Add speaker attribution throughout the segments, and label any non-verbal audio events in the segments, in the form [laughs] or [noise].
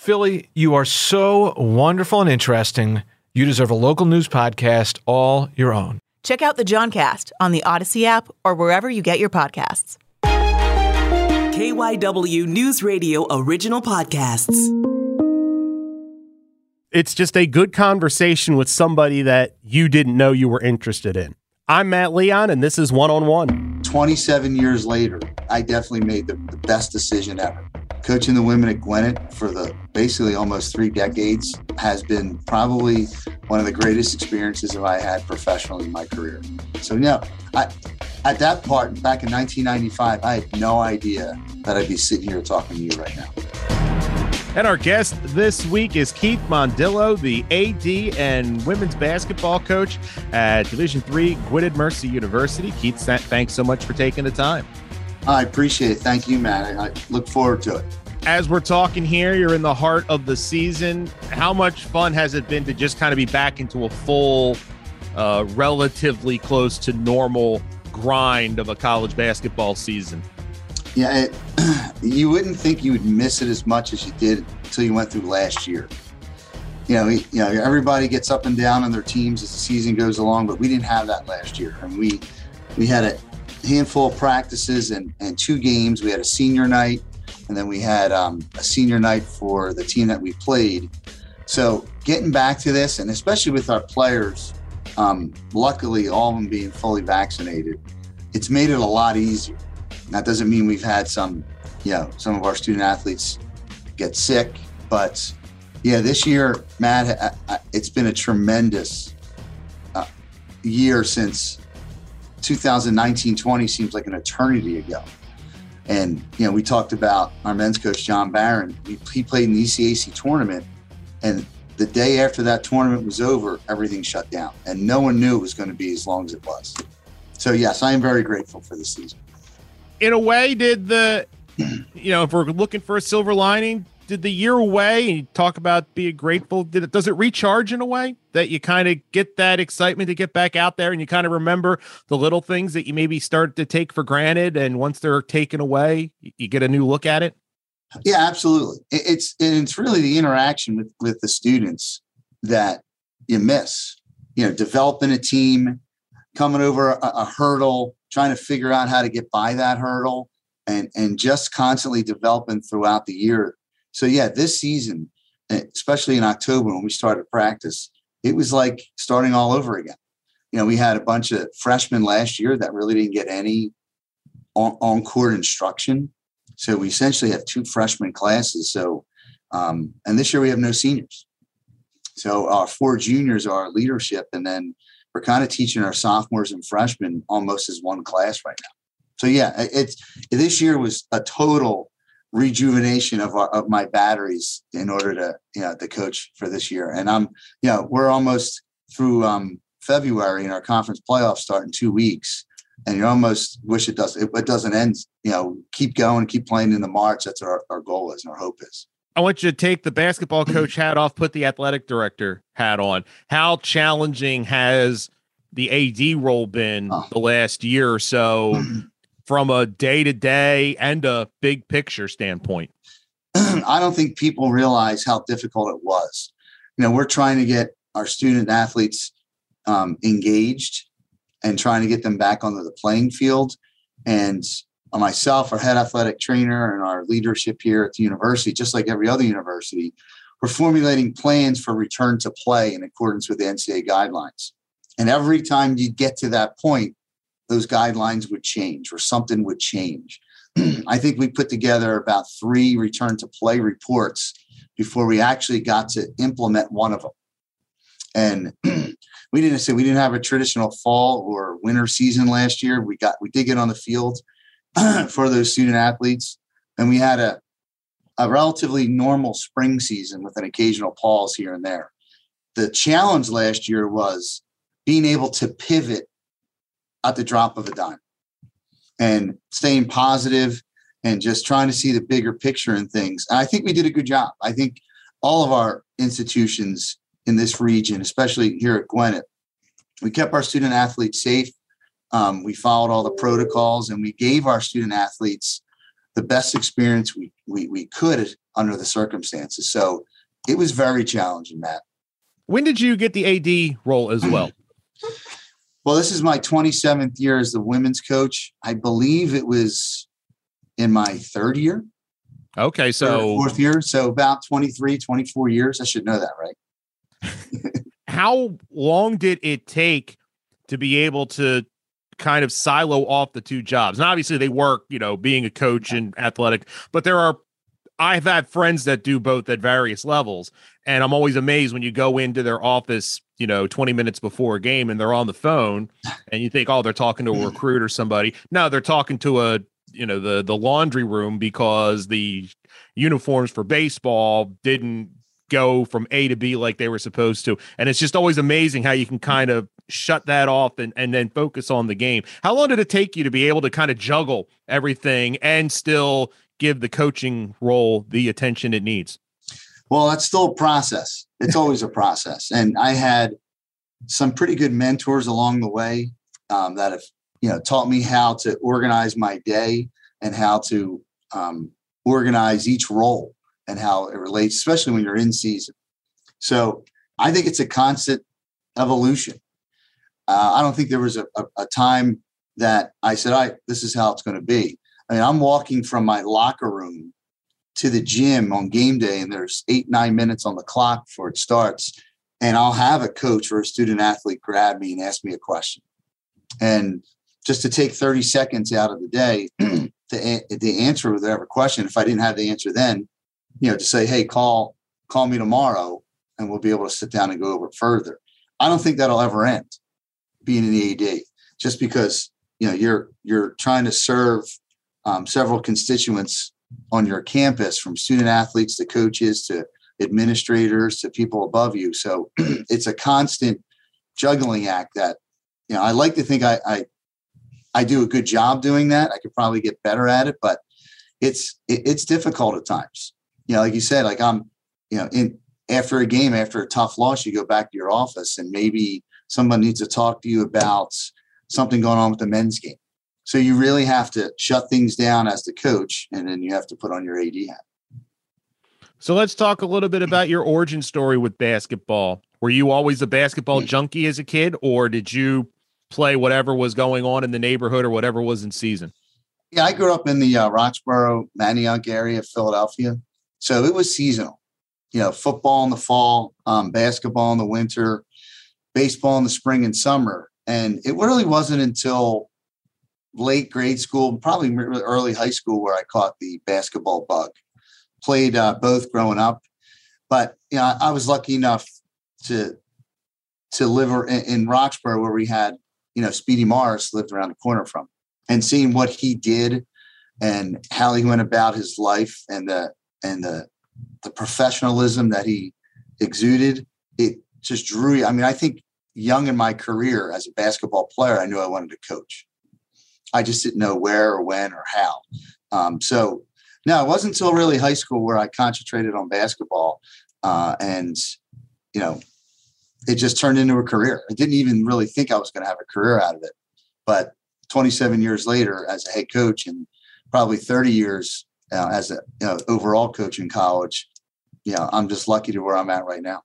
Speaker 1: Philly, you are so wonderful and interesting. You deserve a local news podcast all your own.
Speaker 2: Check out the Johncast on the Odyssey app or wherever you get your podcasts.
Speaker 3: KYW News Radio original podcasts.
Speaker 4: It's just a good conversation with somebody that you didn't know you were interested in. I'm Matt Leon, and this is One on One.
Speaker 5: 27 years later, I definitely made the, the best decision ever coaching the women at Gwynedd for the basically almost three decades has been probably one of the greatest experiences that I had professionally in my career. So, yeah, I, at that part back in 1995, I had no idea that I'd be sitting here talking to you right now.
Speaker 4: And our guest this week is Keith Mondillo, the AD and women's basketball coach at Division Three Gwynedd Mercy University. Keith, thanks so much for taking the time.
Speaker 5: I appreciate it. Thank you, Matt. I look forward to it.
Speaker 4: As we're talking here, you're in the heart of the season. How much fun has it been to just kind of be back into a full, uh, relatively close to normal grind of a college basketball season?
Speaker 5: Yeah, it, [clears throat] you wouldn't think you would miss it as much as you did until you went through last year. You know, you know, everybody gets up and down on their teams as the season goes along, but we didn't have that last year, and we we had a handful of practices and, and two games. We had a senior night, and then we had um, a senior night for the team that we played. So getting back to this, and especially with our players, um, luckily all of them being fully vaccinated, it's made it a lot easier. That doesn't mean we've had some, you know, some of our student athletes get sick, but yeah, this year, Matt, it's been a tremendous uh, year since 2019 20 seems like an eternity ago. And, you know, we talked about our men's coach, John Barron. He, he played in the ECAC tournament. And the day after that tournament was over, everything shut down. And no one knew it was going to be as long as it was. So, yes, I am very grateful for this season.
Speaker 4: In a way, did the, you know, if we're looking for a silver lining, did the year away and you talk about being grateful did it does it recharge in a way that you kind of get that excitement to get back out there and you kind of remember the little things that you maybe start to take for granted and once they're taken away you get a new look at it?
Speaker 5: Yeah absolutely. It's it's really the interaction with with the students that you miss. You know developing a team coming over a, a hurdle trying to figure out how to get by that hurdle and and just constantly developing throughout the year so yeah, this season, especially in October when we started practice, it was like starting all over again. You know, we had a bunch of freshmen last year that really didn't get any on, court instruction. So we essentially have two freshman classes. So, um, and this year we have no seniors. So our four juniors are leadership, and then we're kind of teaching our sophomores and freshmen almost as one class right now. So yeah, it's this year was a total rejuvenation of our, of my batteries in order to you know the coach for this year. And i'm you know we're almost through um february and our conference playoffs start in two weeks. And you almost wish it does it, it doesn't end you know keep going keep playing in the march. That's our, our goal is and our hope is.
Speaker 4: I want you to take the basketball coach hat off, put the athletic director hat on. How challenging has the AD role been oh. the last year or so [clears throat] from a day to day and a big picture standpoint? [clears throat]
Speaker 5: I don't think people realize how difficult it was. You know, we're trying to get our student athletes um, engaged and trying to get them back onto the playing field. And myself, our head athletic trainer, and our leadership here at the university, just like every other university, we're formulating plans for return to play in accordance with the NCAA guidelines. And every time you get to that point, those guidelines would change or something would change. [clears throat] I think we put together about three return to play reports before we actually got to implement one of them. And [clears throat] we didn't say we didn't have a traditional fall or winter season last year. We got we did get on the field [clears throat] for those student athletes, and we had a a relatively normal spring season with an occasional pause here and there. The challenge last year was being able to pivot at the drop of a dime and staying positive and just trying to see the bigger picture in things. And I think we did a good job. I think all of our institutions in this region, especially here at Gwynedd, we kept our student athletes safe. Um, we followed all the protocols and we gave our student athletes the best experience we, we, we could under the circumstances. So it was very challenging, Matt.
Speaker 4: When did you get the AD role as well?
Speaker 5: Well, this is my 27th year as the women's coach. I believe it was in my third year.
Speaker 4: Okay, so
Speaker 5: fourth year. So about 23, 24 years. I should know that, right? [laughs]
Speaker 4: How long did it take to be able to kind of silo off the two jobs? And obviously they work, you know, being a coach and athletic, but there are I've had friends that do both at various levels, and I'm always amazed when you go into their office, you know, 20 minutes before a game and they're on the phone, [laughs] and you think, oh, they're talking to a mm. recruit or somebody. No, they're talking to a, you know, the the laundry room because the uniforms for baseball didn't go from A to B like they were supposed to. And it's just always amazing how you can mm. kind of shut that off and, and then focus on the game. How long did it take you to be able to kind of juggle everything and still give the coaching role the attention it needs?
Speaker 5: Well, that's still a process. It's [laughs] always a process. And I had some pretty good mentors along the way um, that have, you know, taught me how to organize my day and how to um, organize each role and how it relates, especially when you're in season. So I think it's a constant evolution. Uh, I don't think there was a, a, a time that I said, "I this is how it's going to be." I mean, I'm walking from my locker room to the gym on game day, and there's eight nine minutes on the clock before it starts, and I'll have a coach or a student athlete grab me and ask me a question, and just to take 30 seconds out of the day [clears throat] to, to answer whatever question. If I didn't have the answer then, you know, to say, hey, call call me tomorrow and we'll be able to sit down and go over it further. I don't think that'll ever end being an EAD just because you know you're you're trying to serve um, several constituents on your campus from student athletes to coaches to administrators to people above you. So [clears throat] it's a constant juggling act that you know i like to think I, I i do a good job doing that. I could probably get better at it but it's it, it's difficult at times. You know, like you said, like I'm, you know, in after a game, after a tough loss, you go back to your office and maybe someone needs to talk to you about something going on with the men's game. So you really have to shut things down as the coach, and then you have to put on your AD hat.
Speaker 4: So let's talk a little bit about your origin story with basketball. Were you always a basketball junkie as a kid, or did you play whatever was going on in the neighborhood or whatever was in season?
Speaker 5: Yeah, I grew up in the uh, Roxborough, Manayunk area of Philadelphia. So it was seasonal. You know, football in the fall, um, basketball in the winter, baseball in the spring and summer. And it really wasn't until late grade school, probably early high school, where I caught the basketball bug. Played uh, both growing up, but you know, I was lucky enough to to live in, in Roxborough, where we had you know Speedy Morris lived around the corner from, and seeing what he did and how he went about his life and the and the the professionalism that he exuded, it just drew. I mean, I think young in my career as a basketball player, I knew I wanted to coach. I just didn't know where or when or how. Um, so no, it wasn't until really high school where I concentrated on basketball, uh, and you know, it just turned into a career. I didn't even really think I was going to have a career out of it, but 27 years later, as a head coach, and probably 30 years uh, as a you know, overall coach in college, you know, I'm just lucky to where I'm at right now.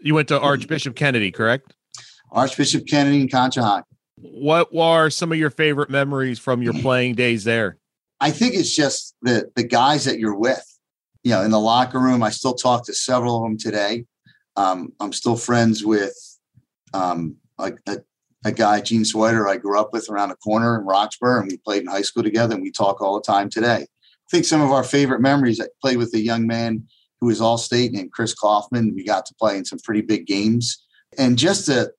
Speaker 4: You went to Archbishop Kennedy, correct?
Speaker 5: Archbishop Kennedy and Conshohocken.
Speaker 4: What are some of your favorite memories from your playing days there?
Speaker 5: I think it's just the the guys that you're with. You know, in the locker room, I still talk to several of them today. Um, I'm still friends with um, a, a, a guy, Gene Swider, I grew up with around the corner in Roxborough, and we played in high school together, and we talk all the time today I think some of our favorite memories. I played with a young man who was all state named Chris Kaufman. We got to play in some pretty big games. And just the,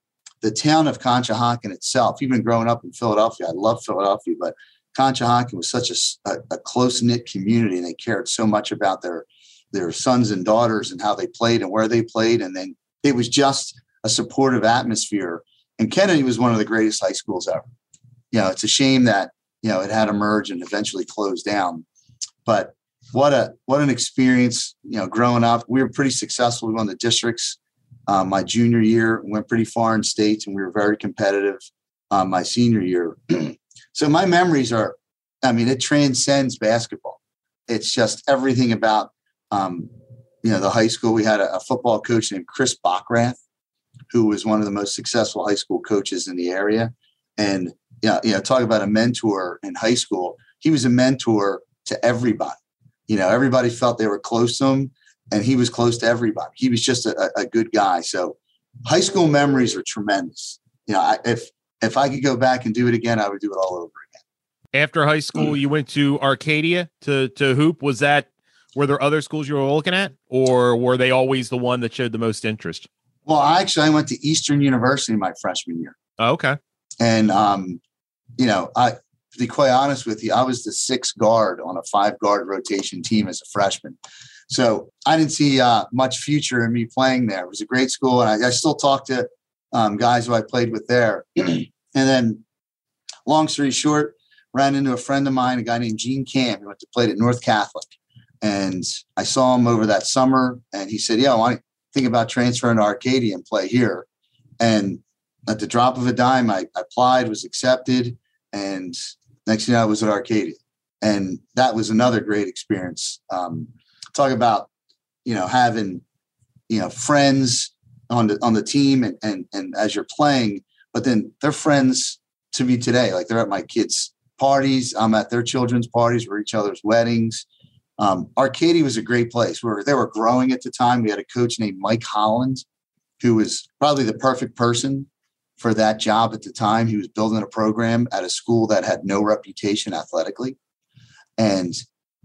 Speaker 5: the town of Conshohocken itself, even growing up in Philadelphia, I love Philadelphia, but Conshohocken was such a, a, a close knit community and they cared so much about their, their sons and daughters and how they played and where they played. And then it was just a supportive atmosphere. And Kennedy was one of the greatest high schools ever. You know, it's a shame that, you know, it had to merge and eventually closed down. But what a what an experience! You know, growing up, we were pretty successful. We won the districts um, my junior year, went pretty far in states, and we were very competitive um, my senior year. [clears throat] so my memories are I mean, it transcends basketball. It's just everything about, um, you know, the high school. We had a, a football coach named Chris Bockrath, who was one of the most successful high school coaches in the area. And, yeah, you know, talk about a mentor in high school. He was a mentor to everybody. You know, everybody felt they were close to him and he was close to everybody. He was just a, a good guy. So high school memories are tremendous. You know, I, if, if I could go back and do it again, I would do it all over again.
Speaker 4: After high school, you went to Arcadia to to hoop. Was that were there other schools you were looking at, or were they always the one that showed the most interest?
Speaker 5: Well, actually, I went to Eastern University my freshman year.
Speaker 4: Oh, okay.
Speaker 5: And um, you know, I to be quite honest with you, I was the sixth guard on a five guard rotation team as a freshman. So I didn't see uh, much future in me playing there. It was a great school, and I, I still talk to um, guys who I played with there. [clears throat] and then, long story short, ran into a friend of mine, a guy named Gene Camp. He went to play at North Catholic, and I saw him over that summer, and he said, "Yeah, I want to think about transferring to Arcadia and play here." And at the drop of a dime, I, I applied, was accepted, and next thing I was at Arcadia, and that was another great experience. Um, talk about you know having you know friends on the on the team and and and as you're playing, but then they're friends to me today. Like they're at my kids' parties, I'm at their children's parties, we're each other's weddings. Um, Arcadia was a great place. where they were growing at the time. We had a coach named Mike Holland, who was probably the perfect person for that job at the time. He was building a program at a school that had no reputation athletically, and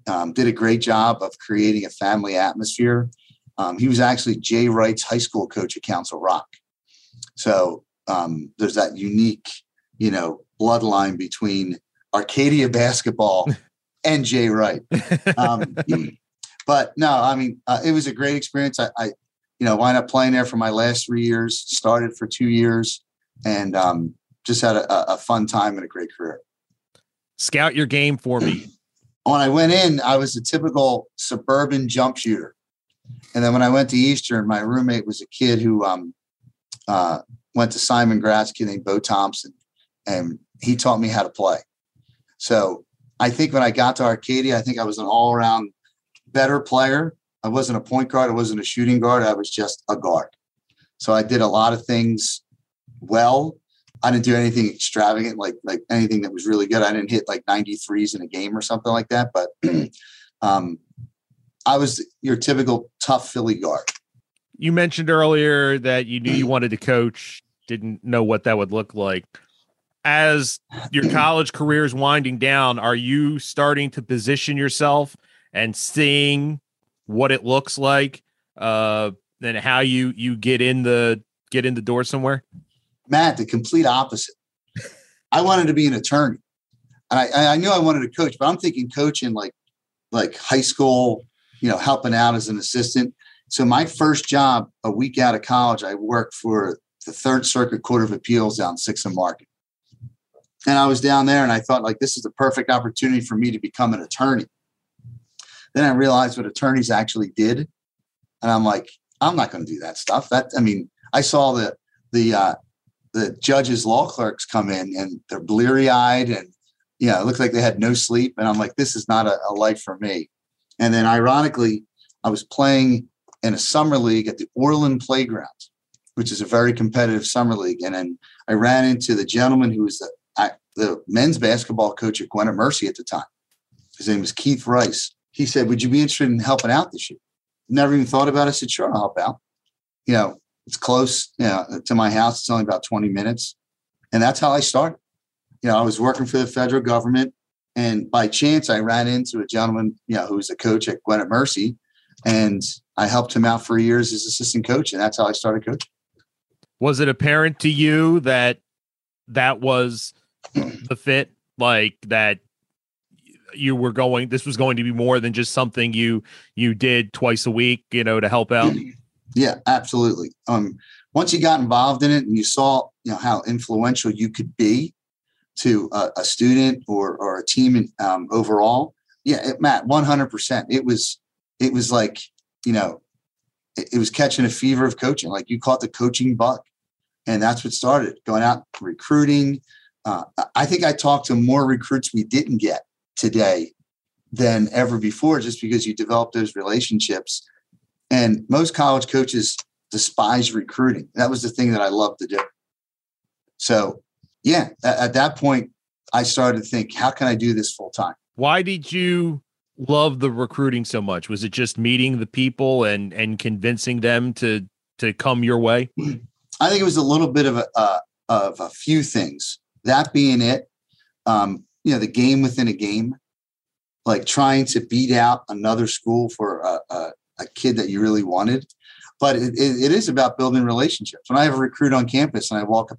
Speaker 5: um, did a great job of creating a family atmosphere. Um, he was actually Jay Wright's high school coach at Council Rock. So um, there's that unique, you know, bloodline between Arcadia basketball [laughs] and Jay Wright. Um, [laughs] but no, I mean, uh, it was a great experience. I, I, you know, wound up playing there for my last three years, started for two years, and um, just had a, a fun time and a great career.
Speaker 4: Scout your game for me. [clears throat]
Speaker 5: When I went in, I was a typical suburban jump shooter. And then when I went to Eastern, my roommate was a kid who um, uh, went to Simon Gratz, kid named Bo Thompson, and he taught me how to play. So I think when I got to Arcadia, I think I was an all around better player. I wasn't a point guard, I wasn't a shooting guard, I was just a guard. So I did a lot of things well. I didn't do anything extravagant, like like anything that was really good. I didn't hit like 93s in a game or something like that. But [clears throat] um, I was your typical tough Philly guard.
Speaker 4: You mentioned earlier that you knew you wanted to coach, didn't know what that would look like. As your [clears throat] college career is winding down, are you starting to position yourself and seeing what it looks like, uh, and how you you get in the get in the door somewhere?
Speaker 5: Matt, the complete opposite. I wanted to be an attorney. And I, I knew I wanted to coach, but I'm thinking coaching like like high school, you know, helping out as an assistant. So my first job a week out of college, I worked for the Third Circuit Court of Appeals down Sixth and Market. And I was down there and I thought like this is the perfect opportunity for me to become an attorney. Then I realized what attorneys actually did. And I'm like, I'm not going to do that stuff. That I mean, I saw the the uh, the judges, law clerks come in and they're bleary eyed and yeah, it looked like they had no sleep. And I'm like, this is not a, a life for me. And then ironically, I was playing in a summer league at the Orland Playground, which is a very competitive summer league. And then I ran into the gentleman who was the, the men's basketball coach at Gwynedd Mercy at the time. His name was Keith Rice. He said, Would you be interested in helping out this year? Never even thought about it. I said, Sure, I'll help out. You know, it's close you know, to my house. It's only about 20 minutes. And that's how I started. You know, I was working for the federal government. And by chance, I ran into a gentleman, you know, who was a coach at Gwynedd Mercy. And I helped him out for years as assistant coach. And that's how I started coaching.
Speaker 4: Was it apparent to you that that was the fit? Like that you were going this was going to be more than just something you you did twice a week you know to help out [clears throat]
Speaker 5: Yeah, absolutely. Um, once you got involved in it and you saw, you know, how influential you could be to a, a student or or a team in, um, overall, yeah, it, Matt, one hundred percent. It was it was like you know, it, it was catching a fever of coaching. Like you caught the coaching bug, and that's what started going out recruiting. Uh, I think I talked to more recruits we didn't get today than ever before, just because you develop those relationships. And most college coaches despise recruiting. That was the thing that I loved to do. So, yeah, at, at that point, I started to think, how can I do this full time?
Speaker 4: Why did you love the recruiting so much? Was it just meeting the people and and convincing them to to come your way?
Speaker 5: I think it was a little bit of a uh, of a few things. That being it, um, you know, the game within a game, like trying to beat out another school for a, a, a kid that you really wanted. But it, it, it is about building relationships. When I have a recruit on campus and I walk,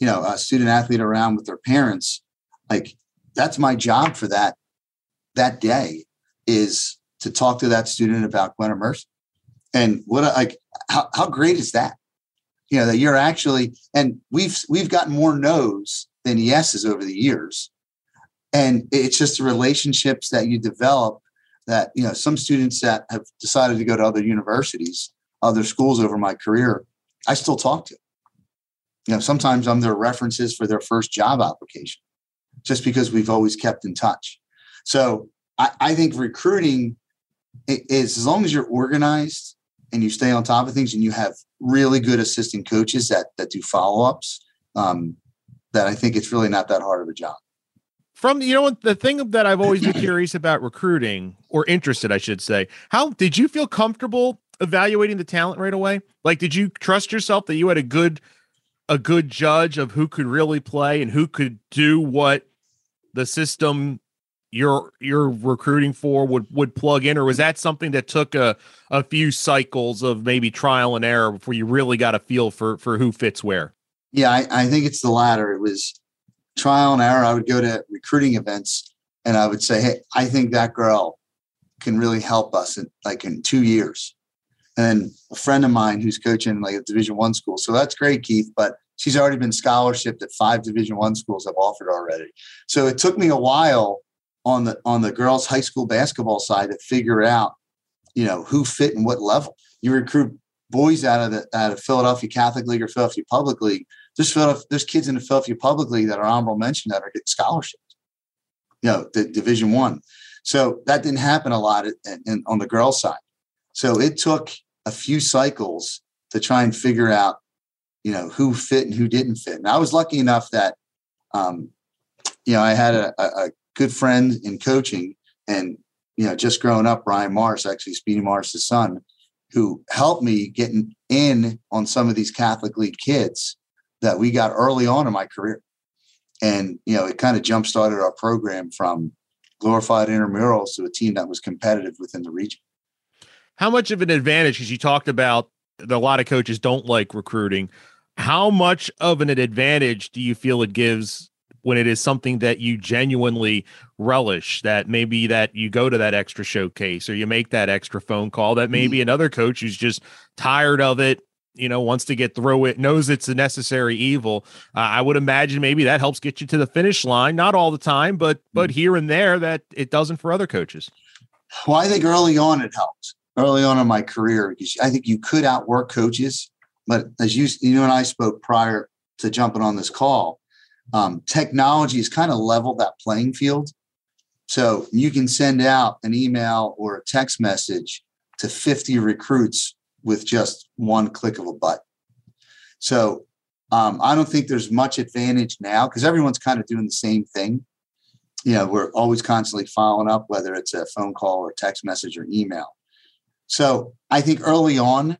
Speaker 5: you know, a student athlete around with their parents, like that's my job for that that day is to talk to that student about Gwynedd Mercy. And what like how, how great is that? You know, that you're actually and we've we've gotten more no's than yeses over the years. And it's just the relationships that you develop that, you know, some students that have decided to go to other universities, other schools over my career, I still talk to. You know, sometimes I'm their references for their first job application just because we've always kept in touch. So I, I think recruiting is as long as you're organized and you stay on top of things and you have really good assistant coaches that that do follow-ups um, that i think it's really not that hard of a job
Speaker 4: from you know the thing that i've always been curious about recruiting or interested i should say how did you feel comfortable evaluating the talent right away? Like did you trust yourself that you had a good a good judge of who could really play and who could do what the system you're you're recruiting for would would plug in? Or was that something that took a a few cycles of maybe trial and error before you really got a feel for for who fits where?
Speaker 5: Yeah I, I think it's the latter. It was trial and error i would go to recruiting events and i would say hey i think that girl can really help us in like in two years. And a friend of mine who's coaching like a division one school so that's great keith but she's already been scholarship at five division one schools have offered already. So it took me a while on the on the girls high school basketball side to figure out you know who fit and what level. You recruit boys out of the out of Philadelphia Catholic League or Philadelphia Public League there's there's kids in the Philadelphia Public League that are honorable mention that are getting scholarships. You know the division one. So that didn't happen a lot at, at, on the girls side. So it took a few cycles to try and figure out you know who fit and who didn't fit. And I was lucky enough that um, you know I had a, a, good friend in coaching and you know just growing up Brian Morris actually Speedy Morris' son who helped me getting in on some of these catholic league kids that we got early on in my career and you know it kind of jump started our program from glorified intramurals to a team that was competitive within the region
Speaker 4: how much of an advantage because you talked about a lot of coaches don't like recruiting how much of an advantage do you feel it gives when it is something that you genuinely relish that maybe that you go to that extra showcase or you make that extra phone call that maybe mm-hmm. another coach who's just tired of it you know wants to get through it knows it's a necessary evil uh, i would imagine maybe that helps get you to the finish line not all the time but but mm-hmm. here and there that it doesn't for other coaches
Speaker 5: well i think early on it helps early on in my career i think you could outwork coaches but as you you and i spoke prior to jumping on this call um, technology has kind of leveled that playing field. So you can send out an email or a text message to 50 recruits with just one click of a button. So um, I don't think there's much advantage now because everyone's kind of doing the same thing. You know, we're always constantly following up, whether it's a phone call or text message or email. So I think early on,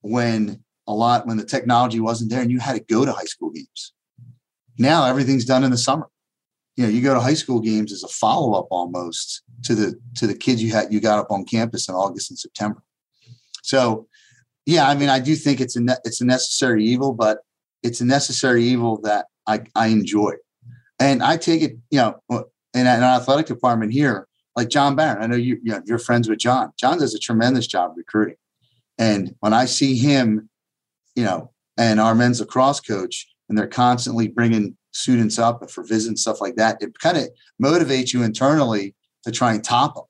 Speaker 5: when a lot, when the technology wasn't there and you had to go to high school games, now everything's done in the summer. You know, you go to high school games as a follow up almost to the to the kids you had you got up on campus in August and September. So, yeah, I mean, I do think it's a ne- it's a necessary evil, but it's a necessary evil that I I enjoy, and I take it. You know, uh, in an athletic department here, like John Barron. I know you, you know, you're friends with John. John does a tremendous job recruiting, and when I see him, you know, and our men's lacrosse coach, and they're constantly bringing students up for visits and stuff like that, it kind of motivates you internally to try and top them.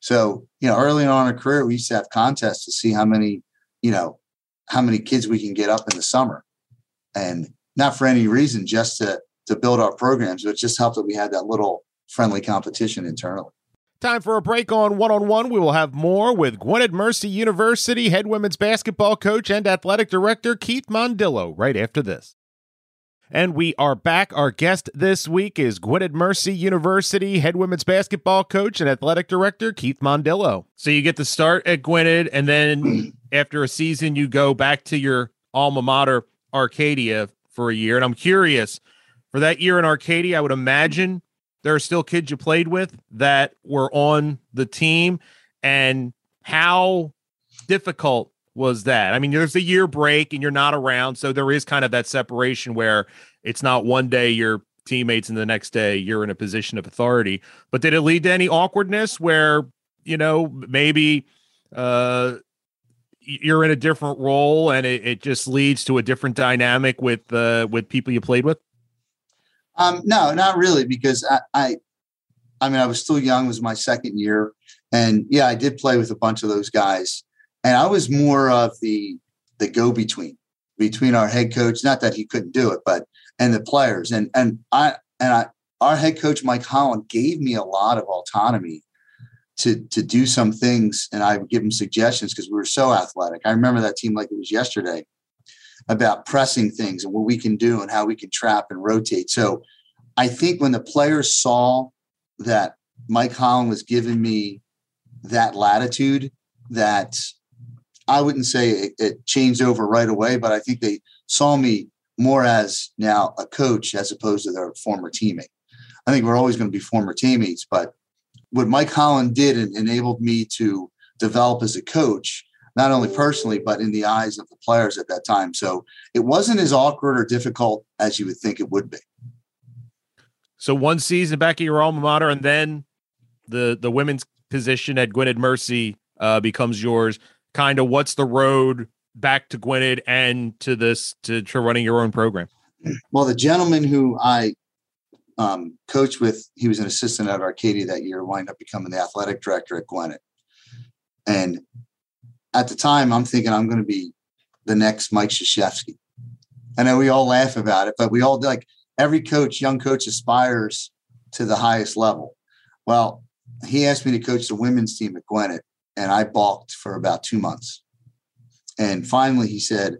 Speaker 5: So, you know, early on in our career, we used to have contests to see how many, you know, how many kids we can get up in the summer. And not for any reason, just to to build our programs, but it just helped that we had that little friendly competition internally.
Speaker 4: Time for a break on one on one. We will have more with Gwynedd Mercy University head women's basketball coach and athletic director Keith Mondillo right after this. And we are back. Our guest this week is Gwynedd Mercy University head women's basketball coach and athletic director Keith Mondillo. So you get to start at Gwynedd, and then [clears throat] after a season, you go back to your alma mater, Arcadia, for a year. And I'm curious for that year in Arcadia, I would imagine there are still kids you played with that were on the team and how difficult was that. I mean there's a year break and you're not around so there is kind of that separation where it's not one day your teammates and the next day you're in a position of authority. But did it lead to any awkwardness where you know maybe uh you're in a different role and it, it just leads to a different dynamic with uh with people you played with?
Speaker 5: Um, no, not really, because I, I, I mean, I was still young. It was my second year, and yeah, I did play with a bunch of those guys, and I was more of the the go between between our head coach. Not that he couldn't do it, but and the players, and and I and I, our head coach Mike Holland gave me a lot of autonomy to to do some things, and I would give him suggestions because we were so athletic. I remember that team like it was yesterday about pressing things and what we can do and how we can trap and rotate. So I think when the players saw that Mike Holland was giving me that latitude, that I wouldn't say it, it changed over right away, but I think they saw me more as now a coach as opposed to their former teammate. I think we're always going to be former teammates, but what Mike Holland did enabled me to develop as a coach not only personally, but in the eyes of the players at that time. So it wasn't as awkward or difficult as you would think it would be.
Speaker 4: So one season back at your alma mater, and then the the women's position at Gwynedd Mercy uh, becomes yours. Kind of, what's the road back to Gwynedd and to this to, to running your own program?
Speaker 5: Well, the gentleman who I um, coached with, he was an assistant at Arcadia that year, wind up becoming the athletic director at Gwynedd. And at the time, I'm thinking I'm going to be the next Mike Krzyzewski. I know we all laugh about it, but we all like every coach, young coach aspires to the highest level. Well, he asked me to coach the women's team at Gwynedd, and I balked for about two months. And finally, he said,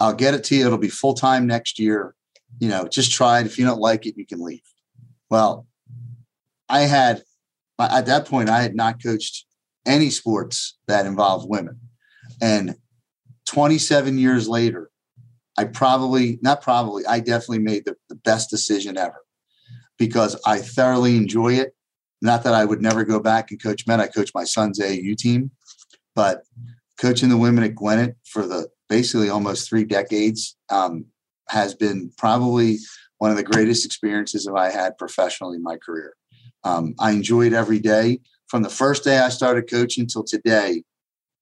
Speaker 5: I'll get it to you. It'll be full time next year. You know, just try it. If you don't like it, you can leave. Well, I had, at that point, I had not coached any sports that involved women. And 27 years later, I probably, not probably, I definitely made the, the best decision ever because I thoroughly enjoy it. Not that I would never go back and coach men. I coach my son's AAU team, but coaching the women at Gwynedd for the basically almost three decades um, has been probably one of the greatest experiences that I had professionally in my career. Um, I enjoy it every day from the first day I started coaching till today,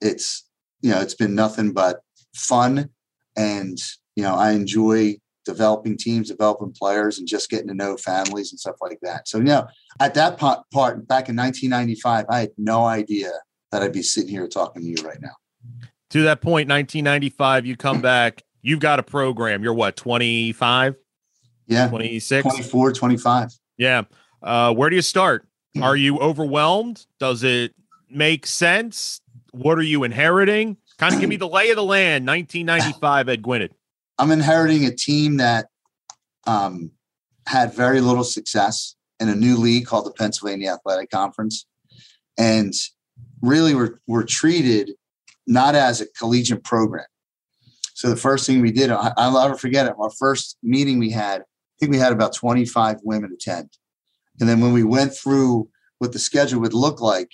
Speaker 5: it's you know it's been nothing but fun, and you know I enjoy developing teams, developing players, and just getting to know families and stuff like that. So you know, at that part, part back in 1995, I had no idea that I'd be sitting here talking to you right now.
Speaker 4: To that point, 1995, you come back. You've got a program. You're what, 25?
Speaker 5: Yeah.
Speaker 4: 26?
Speaker 5: 24, 25.
Speaker 4: Yeah. Uh, where do you start? Are you overwhelmed? Does it make sense? What are you inheriting? Kind of give me the lay of the land. 1995 at Gwynedd.
Speaker 5: I'm inheriting a team that um, had very little success in a new league called the Pennsylvania Athletic Conference, and really were were treated not as a collegiate program. So the first thing we did, I, will never forget it. Our first meeting we had, I think we had about 25 women attend. And then when we went through what the schedule would look like,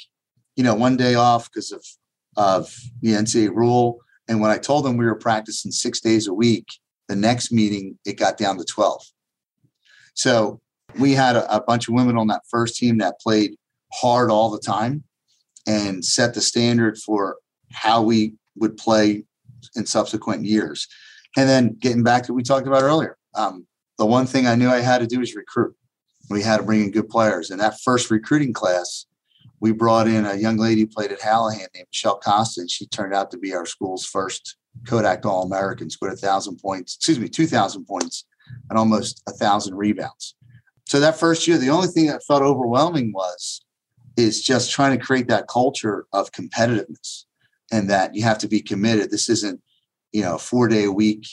Speaker 5: you know, one day off because of of the NCAA rule. And when I told them we were practicing six days a week, the next meeting it got down to 12. So we had a, a bunch of women on that first team that played hard all the time and set the standard for how we would play in subsequent years. And then getting back to what we talked about earlier, um, the one thing I knew I had to do is recruit we had to bring in good players. And that first recruiting class, we brought in a young lady who played at Hallahan named Michelle Costa, and she turned out to be our school's first Kodak All American, scored a thousand points, excuse me, 2,000 points and almost a thousand rebounds. so that first year, the only thing that felt overwhelming was is just trying to create that culture of competitiveness and that you have to be committed. This isn't, you know, a four day a week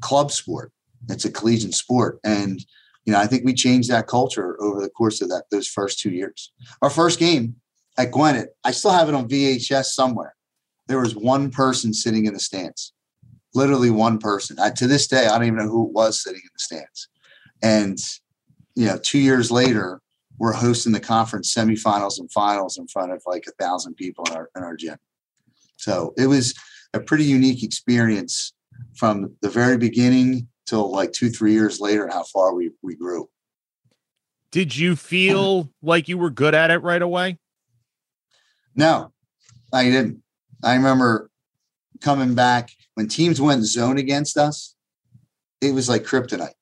Speaker 5: club sport. It's a collegiate sport. And, you know, I think we changed that culture over the course of that those first two years. Our first game at Gwynedd, I still have it on VHS somewhere. There was one person sitting in the stands, literally one person. I, to this day, I don't even know who it was sitting in the stands. And, you know, two years later, we're hosting the conference semifinals and finals in front of like a thousand people in our in our gym. So it was a pretty unique experience from the very beginning till like two, three years later, how far we we grew.
Speaker 4: Did you feel like you were good at it right away?
Speaker 5: No, I didn't. I remember coming back when teams went zone against us, it was like kryptonite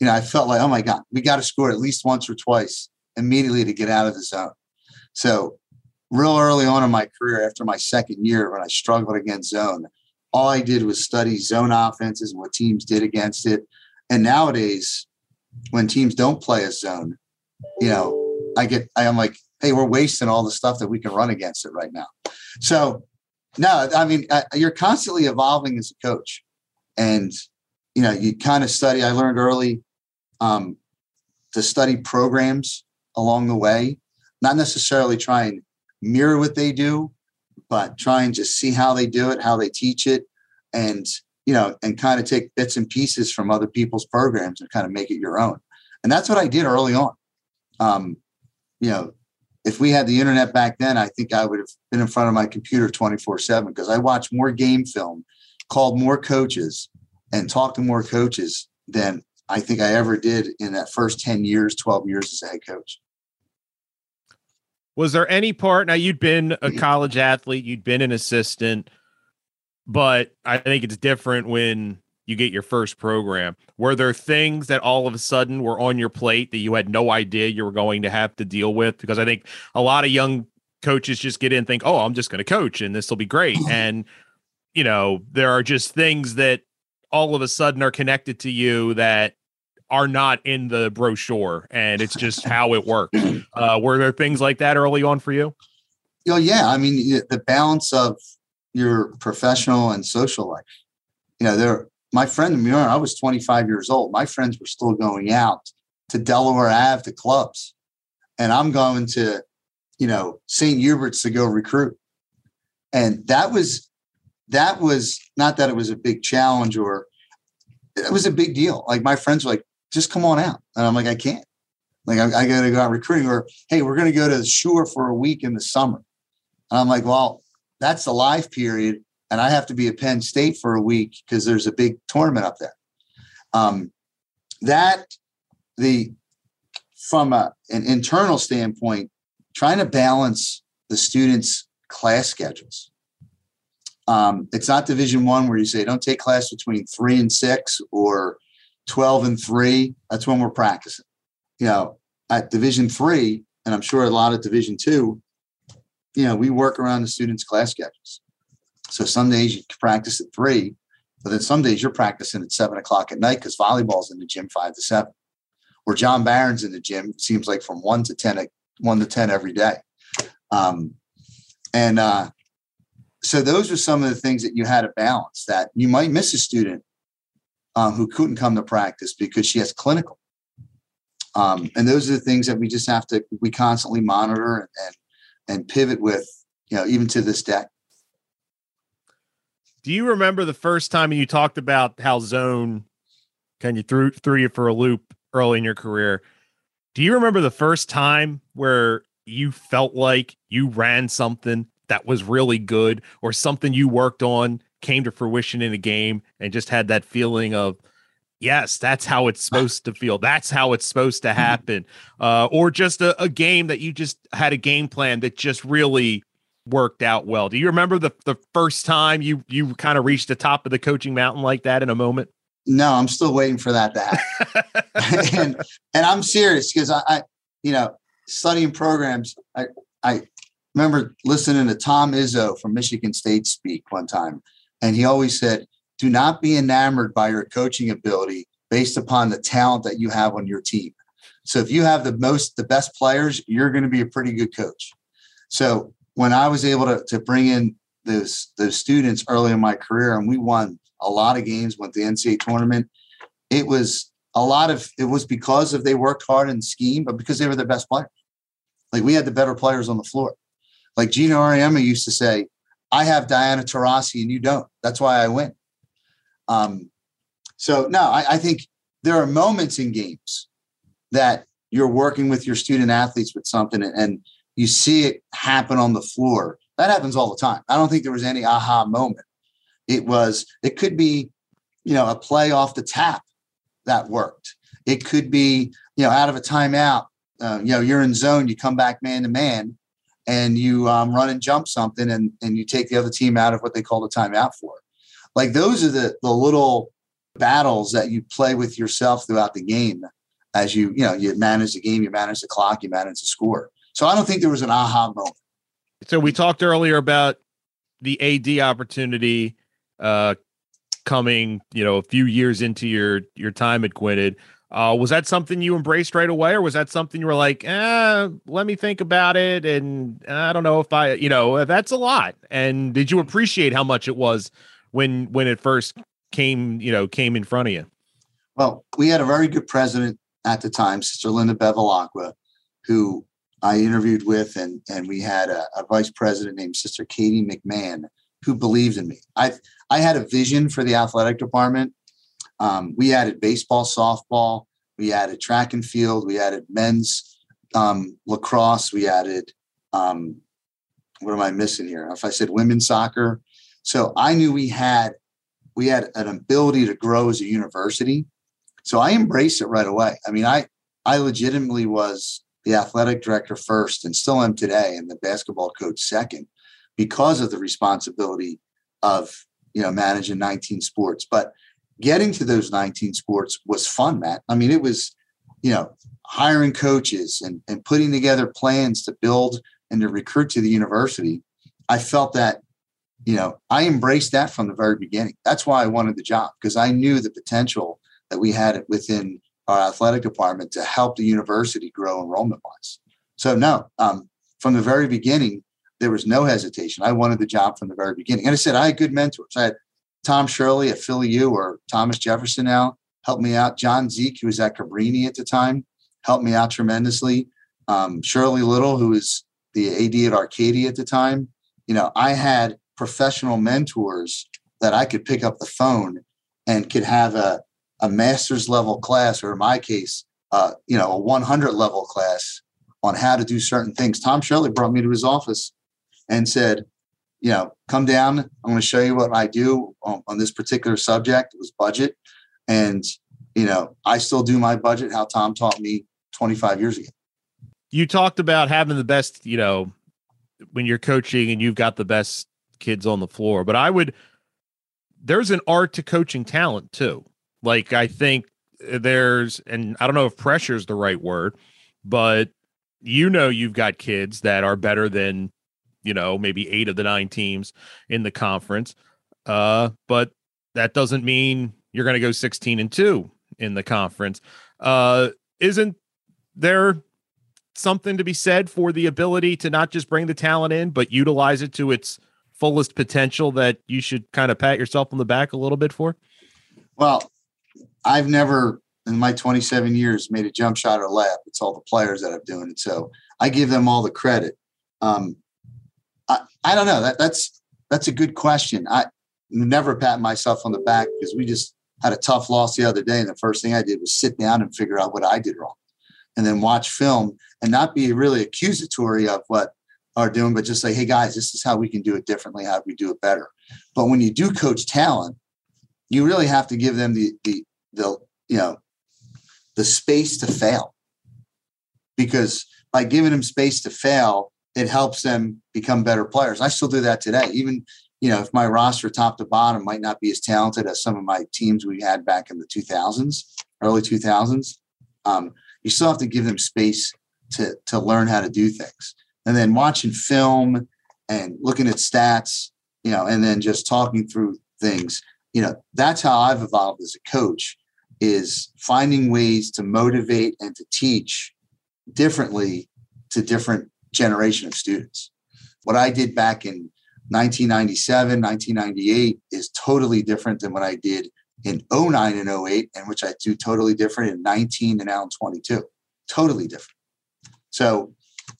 Speaker 5: you know, I felt like, oh my God, we got to score at least once or twice immediately to get out of the zone. So, real early on in my career, after my second year, when I struggled against zone, all I did was study zone offenses and what teams did against it. And nowadays, when teams don't play a zone, you know, I get, I'm like, hey, we're wasting all the stuff that we can run against it right now. So, no, I mean, you're constantly evolving as a coach. And, you know, you kind of study. I learned early um, to study programs along the way, not necessarily try and mirror what they do, but try and just see how they do it, how they teach it, and you know, and kind of take bits and pieces from other people's programs and kind of make it your own. And that's what I did early on. Um, you know, if we had the internet back then, I think I would have been in front of my computer 24 7 because I watched more game film, called more coaches, and talked to more coaches than I think I ever did in that first 10 years, 12 years as a head coach.
Speaker 4: Was there any part now you'd been a [clears throat] college athlete, you'd been an assistant, but I think it's different when you get your first program. Were there things that all of a sudden were on your plate that you had no idea you were going to have to deal with? Because I think a lot of young coaches just get in and think, oh, I'm just going to coach and this will be great. [clears throat] And, you know, there are just things that all of a sudden are connected to you that are not in the brochure and it's just how it works. Uh, were there things like that early on for you?
Speaker 5: Oh, yeah. I mean, the balance of your professional and social life. You know, there, my friend, I was 25 years old. My friends were still going out to Delaware Ave to clubs. And I'm going to, you know, St. Hubert's to go recruit. And that was, that was not that it was a big challenge or it was a big deal. Like my friends were like, just come on out. And I'm like, I can't. Like, I, I got to go out recruiting, or hey, we're going to go to the shore for a week in the summer. And I'm like, well, that's the live period. And I have to be at Penn State for a week because there's a big tournament up there. Um, that the from a, an internal standpoint, trying to balance the students' class schedules. Um, it's not Division One where you say don't take class between three and six, or 12 and three, that's when we're practicing. You know, at division three, and I'm sure a lot of division two, you know, we work around the students' class schedules. So some days you practice at three, but then some days you're practicing at seven o'clock at night because volleyball's in the gym five to seven. Or John Barron's in the gym, seems like from one to 10, at one to 10 every day. Um, and uh, so those are some of the things that you had to balance that you might miss a student um, who couldn't come to practice because she has clinical. Um, and those are the things that we just have to we constantly monitor and, and pivot with, you know, even to this day.
Speaker 4: Do you remember the first time you talked about how zone kind of threw threw you for a loop early in your career? Do you remember the first time where you felt like you ran something that was really good or something you worked on came to fruition in a game and just had that feeling of yes that's how it's supposed to feel. That's how it's supposed to mm-hmm. happen. Uh, or just a, a, game that you just had a game plan that just really worked out well. Do you remember the, the first time you you kind of reached the top of the coaching mountain like that in a moment?
Speaker 5: No i'm still waiting for that to happen. [laughs] And, and i'm serious because I, I you know studying programs i i remember listening to tom izzo from michigan state speak one time and he always said, do not be enamored by your coaching ability. based upon the talent that you have on your team. So if you have the most, the best players, you're going to be a pretty good coach. So when I was able to, to bring in those those students early in my career, and we won a lot of games, went to the NCAA tournament, it was a lot of it was because of they worked hard in scheme, but because they were the best players. Like we had the better players on the floor. Like Geno Auriemma used to say, I have Diana Taurasi and you don't. That's why I win. Um, so no, I, I think there are moments in games that you're working with your student athletes with something and, you see it happen on the floor. That happens all the time. I don't think there was any aha moment. It was, it could be, you know, a play off the tap that worked. It could be, you know, out of a timeout, uh, you know, you're in zone, you come back man to man and you um, run and jump something and, and you take the other team out of what they call the timeout for. Like those are the, the little battles that you play with yourself throughout the game as you, you know, you manage the game, you manage the clock, you manage the score. So I don't think there was an aha moment.
Speaker 4: So we talked earlier about the AD opportunity uh, coming, you know, a few years into your your time at Gwynedd. Uh, was that something you embraced right away, or was that something you were like, eh, let me think about it, and I don't know if I, you know, that's a lot. And did you appreciate how much it was when when it first came, you know, came in front of you?
Speaker 5: Well, we had a very good president at the time, Sister Linda Bevilacqua, who I interviewed with, and and we had a, a, vice president named Sister Katie McMahon who believed in me. I I had a vision for the athletic department. Um, we added baseball, softball, we added track and field, we added men's um, lacrosse, we added um, what am I missing here? If I said women's soccer, so I knew we had we had an ability to grow as a university. So I embraced it right away. I mean, I I legitimately was the athletic director first and still am today and the basketball coach second because of the responsibility of you know managing 19 sports but getting to those 19 sports was fun matt i mean it was you know hiring coaches and, and putting together plans to build and to recruit to the university i felt that you know i embraced that from the very beginning that's why i wanted the job because i knew the potential that we had within our athletic department to help the university grow enrollment wise. So no, um, from the very beginning, there was no hesitation. I wanted the job from the very beginning. And I said, I had good mentors. I had Tom Shirley at Philly U or Thomas Jefferson now helped me out. John Dzik, who was at Cabrini at the time, helped me out tremendously. Um, Shirley Little, who was the AD at Arcadia at the time. You know, I had professional mentors that I could pick up the phone and could have a a master's level class, or in my case, uh, you know, a 100 level class on how to do certain things. Tom Shirley brought me to his office and said, you know, come down. I'm going to show you what I do on, on this particular subject. It was budget. And, you know, I still do my budget how Tom taught me 25 years ago.
Speaker 4: You talked about having the best, you know, when you're coaching and you've got the best kids on the floor, but I would, there's an art to coaching talent too. Like I think there's and I don't know if pressure is the right word, but you know you've got kids that are better than you know maybe 8 of the 9 teams in the conference. Uh but that doesn't mean you're going to go 16 and 2 in the conference. Uh isn't there something to be said for the ability to not just bring the talent in but utilize it to its fullest potential that you should kind of pat yourself on the back a little bit for?
Speaker 5: Well, I've never in my 27 years made a jump shot or lap. It's all the players that I'm doing it. So I give them all the credit. Um, I, I don't know that that's, that's a good question. I never pat myself on the back because we just had a tough loss the other day. And the first thing I did was sit down and figure out what I did wrong and then watch film and not be really accusatory of what are doing, but just say, Hey guys, this is how we can do it differently. How we do it better. But when you do coach talent, you really have to give them the, the, the you know the space to fail because by giving them space to fail it helps them become better players. I still do that today. Even you know if my roster top to bottom might not be as talented as some of my teams we had back in the 2000s early 2000s um, you still have to give them space to to learn how to do things. And then watching film and looking at stats you know and then just talking through things you know that's how i've evolved as a coach is finding ways to motivate and to teach differently to different generation of students. What I did back in 1997, 1998 is totally different than what I did in 09 and 08, and which I do totally different in 19 and now in 22. Totally different. So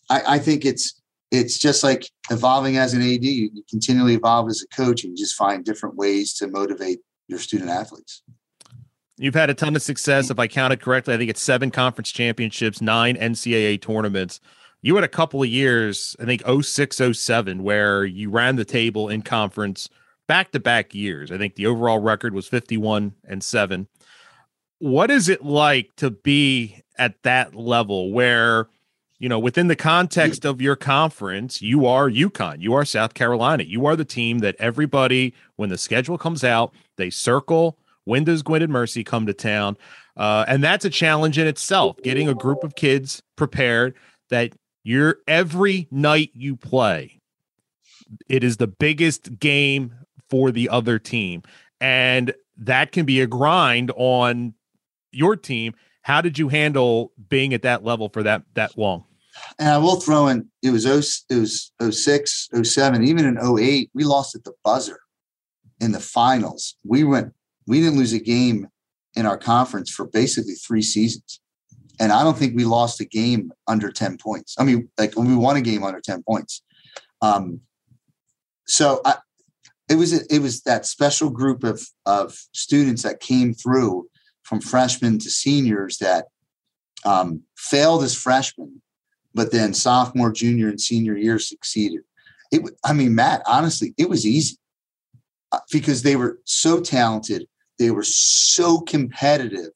Speaker 5: I, I think it's it's just like evolving as an AD. You continually evolve as a coach and you just find different ways to motivate your student athletes.
Speaker 4: You've had a ton of success. If I counted correctly, I think it's seven conference championships, nine NCAA tournaments. You had a couple of years, I think 06, 07, where you ran the table in conference back to back years. I think the overall record was 51 and 7. What is it like to be at that level where, you know, within the context of your conference, you are UConn, you are South Carolina, you are the team that everybody, when the schedule comes out, they circle. When does Gwynedd Mercy come to town? Uh, and that's a challenge in itself, getting a group of kids prepared that you're every night you play, it is the biggest game for the other team. And that can be a grind on your team. How did you handle being at that level for that that long?
Speaker 5: And I will throw in it was 0, it was 06, 07, even in 08, we lost at the buzzer in the finals. We went we didn't lose a game in our conference for basically three seasons. And I don't think we lost a game under 10 points. I mean, like we won a game under 10 points. Um, so I, it was it was that special group of of students that came through from freshmen to seniors that um, failed as freshmen, but then sophomore, junior, and senior year succeeded. It, I mean, Matt, honestly, it was easy uh, because they were so talented, they were so competitive,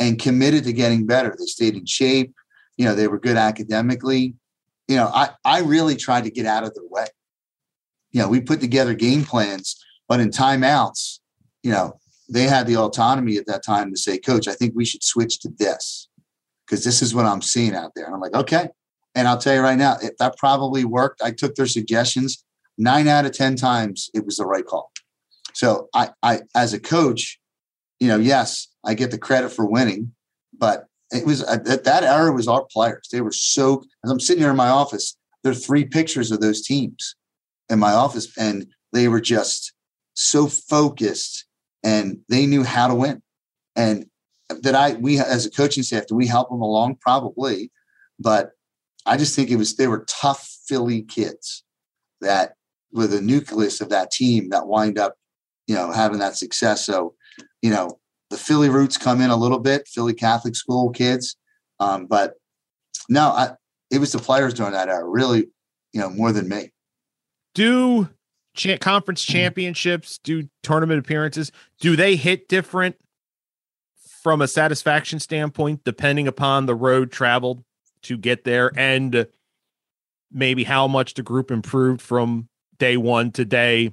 Speaker 5: and committed to getting better. They stayed in shape. You know, they were good academically. You know, I I really tried to get out of their way you know, we put together game plans, but in timeouts, you know, they had the autonomy at that time to say, Coach, I think we should switch to this because this is what I'm seeing out there. And I'm like, okay. And I'll tell you right now, that probably worked. I took their suggestions. Nine out of 10 times, it was the right call. So I, I, as a coach, you know, yes, I get the credit for winning, but it was at uh, that era was our players. They were so, as I'm sitting here in my office, there are three pictures of those teams in my office and they were just so focused and they knew how to win. And that I, we as a coaching staff, do we help them along? Probably. But I just think it was, they were tough Philly kids that were the nucleus of that team that wind up, you know, having that success. So, you know, the Philly roots come in a little bit, Philly Catholic school kids. Um, but no, I, it was the players during that era, really, you know, more than me
Speaker 4: do cha- conference hmm. championships, do tournament appearances, do they hit different from a satisfaction standpoint, depending upon the road traveled to get there and maybe how much the group improved from day one to day,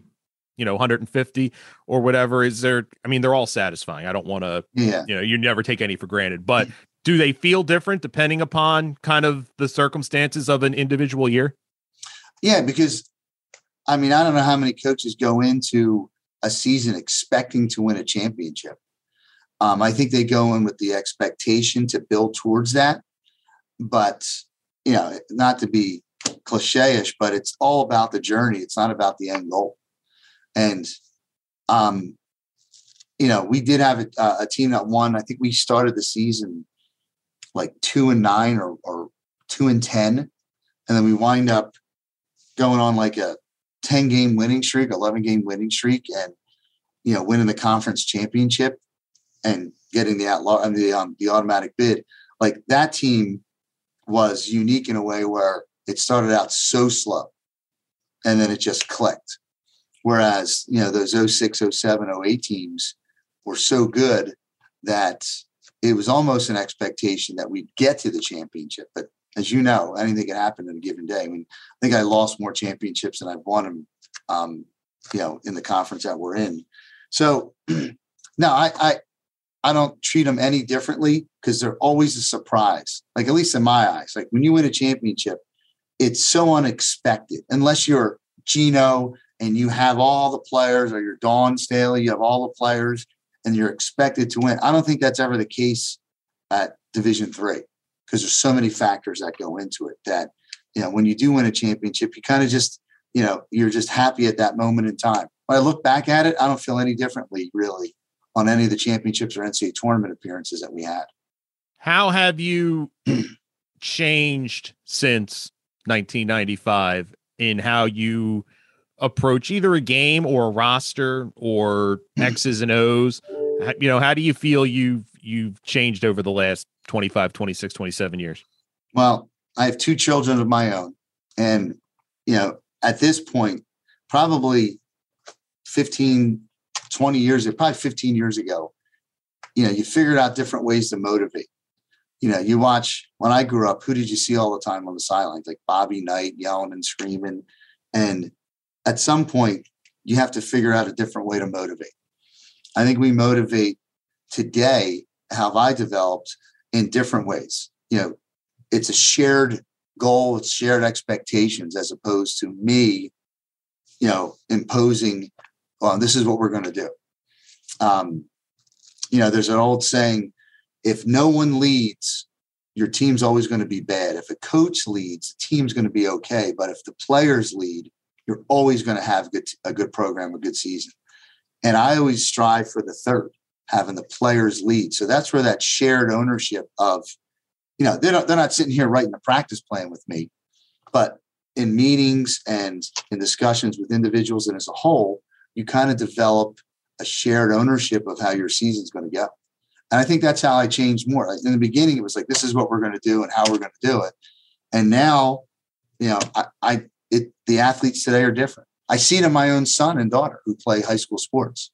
Speaker 4: you know, 150 or whatever? Is there, I mean, they're all satisfying. I don't want to, yeah. you know, you never take any for granted, but do they feel different depending upon kind of the circumstances of an individual year?
Speaker 5: Yeah, because I mean, I don't know how many coaches go into a season expecting to win a championship. Um, I think they go in with the expectation to build towards that. But, you know, not to be cliche ish, but it's all about the journey. It's not about the end goal. And, um, you know, we did have a, a team that won. I think we started the season like two and nine or, or two and 10. And then we wind up going on like a 10 game winning streak, 11 game winning streak, and you know, winning the conference championship and getting the outlaw and the um, the automatic bid. Like that team was unique in a way where it started out so slow and then it just clicked. Whereas, you know, those 06, 07, 08 teams were so good that it was almost an expectation that we'd get to the championship. But as you know, anything can happen in a given day. I mean, I think I lost more championships than I've won them, um, you know, in the conference that we're in. So, [clears throat] no, I, I, I don't treat them any differently because they're always a surprise. Like at least in my eyes, like when you win a championship, it's so unexpected. Unless you're Gino and you have all the players, or you're Dawn Staley, you have all the players, and you're expected to win. I don't think that's ever the case at Division three because there's so many factors that go into it that you know when you do win a championship, you kind of just you know you're just happy at that moment in time. When I look back at it, I don't feel any differently really on any of the championships or NCAA tournament appearances that we had.
Speaker 4: How have you [clears throat] changed since 1995 in how you approach either a game or a roster or hmm. X's and O's? You know, how do you feel you've you've changed over the last 25, 26, 27 years?
Speaker 5: Well, I have two children of my own. And, you know, at this point, probably 15, 20 years, ago, probably 15 years ago, you know, you figured out different ways to motivate. You know, you watch when I grew up, who did you see all the time on the sidelines? Like Bobby Knight yelling and screaming. And at some point, you have to figure out a different way to motivate. I think we motivate today, have I developed in different ways. You know, it's a shared goal, it's shared expectations as opposed to me, you know, imposing, well, this is what we're going to do. Um, you know, there's an old saying if no one leads, your team's always going to be bad. If a coach leads, the team's going to be okay. But if the players lead, you're always going to have good, a good program, a good season. And I always strive for the third, having the players lead. So that's where that shared ownership of, you know, they're not, they're not sitting here writing a practice plan with me, but in meetings and in discussions with individuals and as a whole, you kind of develop a shared ownership of how your season's going to go. And I think that's how I changed more. In the beginning, it was like, this is what we're going to do and how we're going to do it. And now, you know, I, I it, the athletes today are different. I see it in my own son and daughter who play high school sports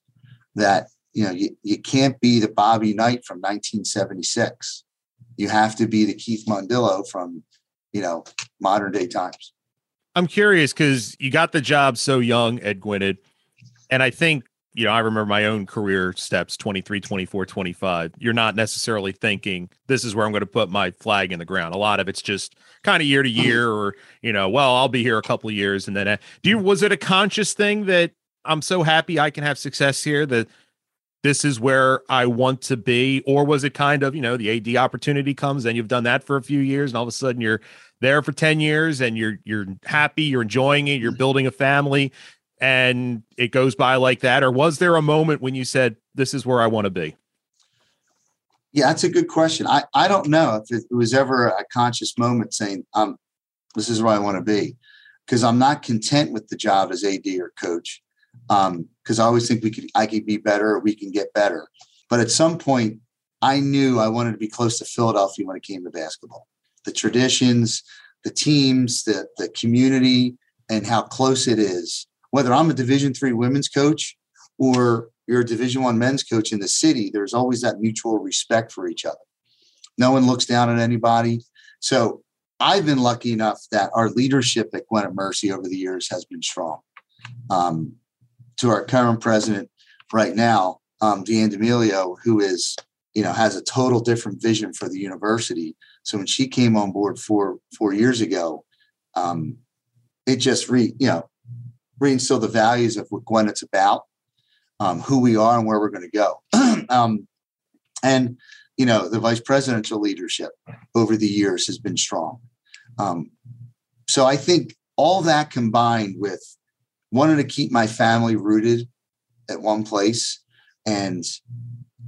Speaker 5: that, you know, you, you can't be the Bobby Knight from 1976. You have to be the Keith Mondillo from, you know, modern day times.
Speaker 4: I'm curious because you got the job so young at Gwynedd. And I think, you know, I remember my own career steps 23, 24, 25. You're not necessarily thinking this is where I'm going to put my flag in the ground. A lot of it's just kind of year to mm-hmm. year or, you know, well, I'll be here a couple of years. And then do you, was it a conscious thing that I'm so happy I can have success here that this is where I want to be? Or was it kind of, you know, the AD opportunity comes and you've done that for a few years and all of a sudden you're there for 10 years and you're, you're happy, you're enjoying it, you're mm-hmm. building a family and it goes by like that? Or was there a moment when you said, this is where I want to be?
Speaker 5: Yeah, that's a good question. I, I don't know if it was ever a conscious moment saying, um, this is where I want to be. Because I'm not content with the job as AD or coach. Because um, I always think we could I could be better or we can get better. But at some point, I knew I wanted to be close to Philadelphia when it came to basketball. The traditions, the teams, the the community, and how close it is. Whether I'm a Division three women's coach or you're a division one men's coach in the city there's always that mutual respect for each other. No one looks down on anybody. So i've been lucky enough that our leadership at Gwynedd Mercy over the years has been strong. Um, to our current president right now um, deanne d'emilio who is you know has a total different vision for the university. So when she came on board four four years ago um, it just re you know reinstilled the values of what Gwynedd's about um, who we are and where we're going to go. [clears throat] um, and you know, the vice presidential leadership over the years has been strong. Um, so I think all that combined with wanting to keep my family rooted at one place and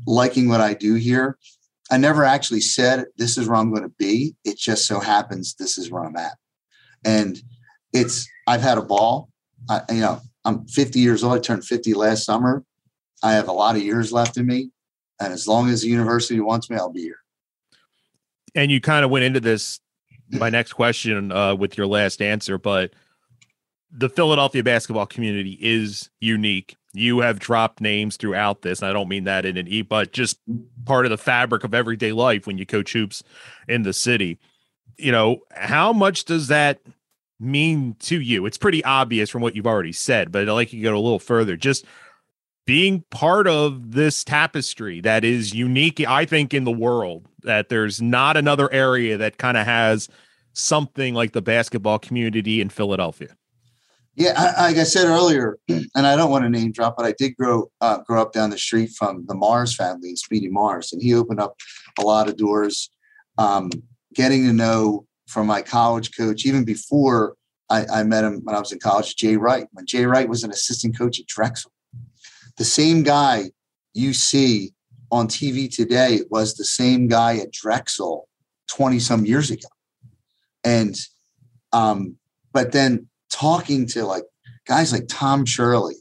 Speaker 5: liking what I do here. I never actually said this is where I'm going to be. It just so happens this is where I'm at. And it's I've had a ball. I, you know, I'm 50 years old. I turned 50 last summer. I have a lot of years left in me. And as long as the university wants me, I'll be here.
Speaker 4: And you kind of went into this, my next question uh, with your last answer, but the Philadelphia basketball community is unique. You have dropped names throughout this. And I don't mean that in an e, but just part of the fabric of everyday life when you coach hoops in the city. You know, how much does that mean to you? It's pretty obvious from what you've already said, but I'd like you to go a little further. Just being part of this tapestry that is unique, I think, in the world, that there's not another area that kind of has something like the basketball community in Philadelphia.
Speaker 5: Yeah, I, like I said earlier, [clears throat] and I don't want to name drop, but I did grow uh, grow up down the street from the Morris family Speedy Morris, and he opened up a lot of doors. Um, getting to know from my college coach, even before I, I, met him when I was in college, Jay Wright. When Jay Wright was an assistant coach at Drexel, the same guy you see on TV today was the same guy at Drexel 20 some years ago. And, um, but then talking to like guys like Tom Shirley,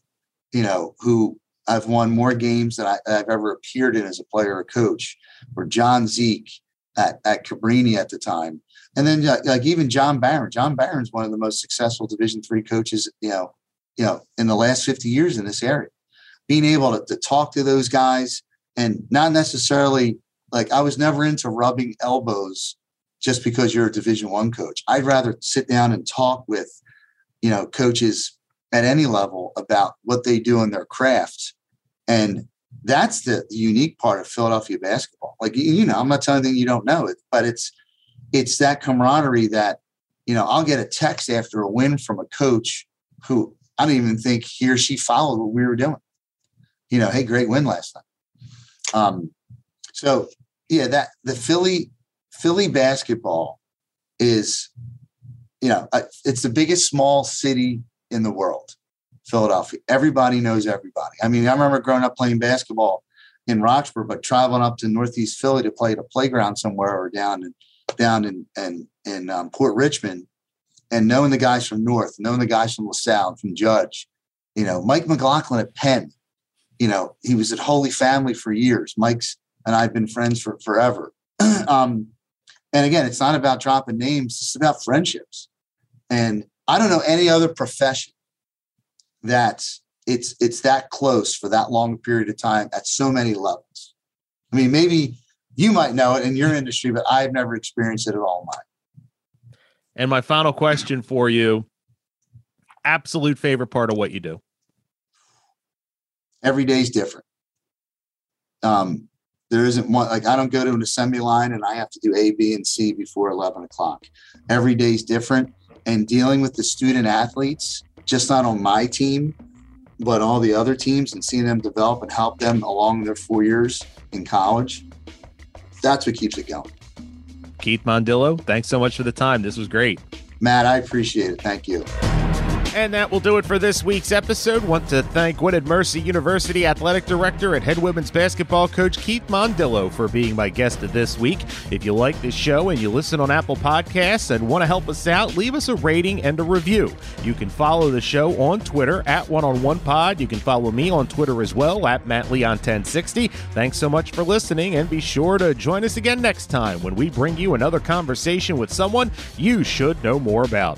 Speaker 5: you know, who I've won more games than I, have ever appeared in as a player or coach, or John Dzik at, at Cabrini at the time. And then like even John Barron, John Barron's one of the most successful division three coaches, you know, you know, in the last 50 years in this area. Being able to, to talk to those guys and not necessarily like I was never into rubbing elbows just because you're a division one coach. I'd rather sit down and talk with you know, coaches at any level about what they do in their craft. And that's the, unique part of Philadelphia basketball. Like, you know, I'm not telling anything you don't know it, but it's, it's that camaraderie that, you know, I'll get a text after a win from a coach who I don't even think he or she followed what we were doing. You know, hey, great win last night. Um, so yeah, that the Philly Philly basketball is you know, uh, it's the biggest small city in the world, Philadelphia. Everybody knows everybody. I mean, I remember growing up playing basketball in Roxborough, but traveling up to Northeast Philly to play at a playground somewhere or down in down in in, in um, Port Richmond, and knowing the guys from North, knowing the guys from LaSalle, from Judge, you know, Mike McLaughlin at Penn, you know, he was at Holy Family for years. Mike's and I've been friends for forever. [clears throat] um, and again, it's not about dropping names; it's about friendships. And I don't know any other profession that it's it's that close for that long period of time at so many levels. I mean, maybe you might know it in your [laughs] industry, but I've never experienced it at all mine.
Speaker 4: And my final question for you: absolute favorite part of what you do?
Speaker 5: Every day is different. Um, there isn't one like I don't go to an assembly line and I have to do A, B, and C before eleven o'clock. Every day is different and dealing with the student athletes, just not on my team, but all the other teams and seeing them develop and help them along their four years in college. That's what keeps it going.
Speaker 4: Keith Mondillo, thanks so much for the time. This was great.
Speaker 5: Matt, I appreciate it. Thank you.
Speaker 4: And that will do it for this week's episode. Want to thank Gwynedd Mercy University Athletic Director and head women's basketball coach Keith Mondillo for being my guest this week. If you like this show and you listen on Apple Podcasts and want to help us out, leave us a rating and a review. You can follow the show on Twitter at One on One Pod. You can follow me on Twitter as well at Matt Leon 1060. Thanks so much for listening, and be sure to join us again next time when we bring you another conversation with someone you should know more about.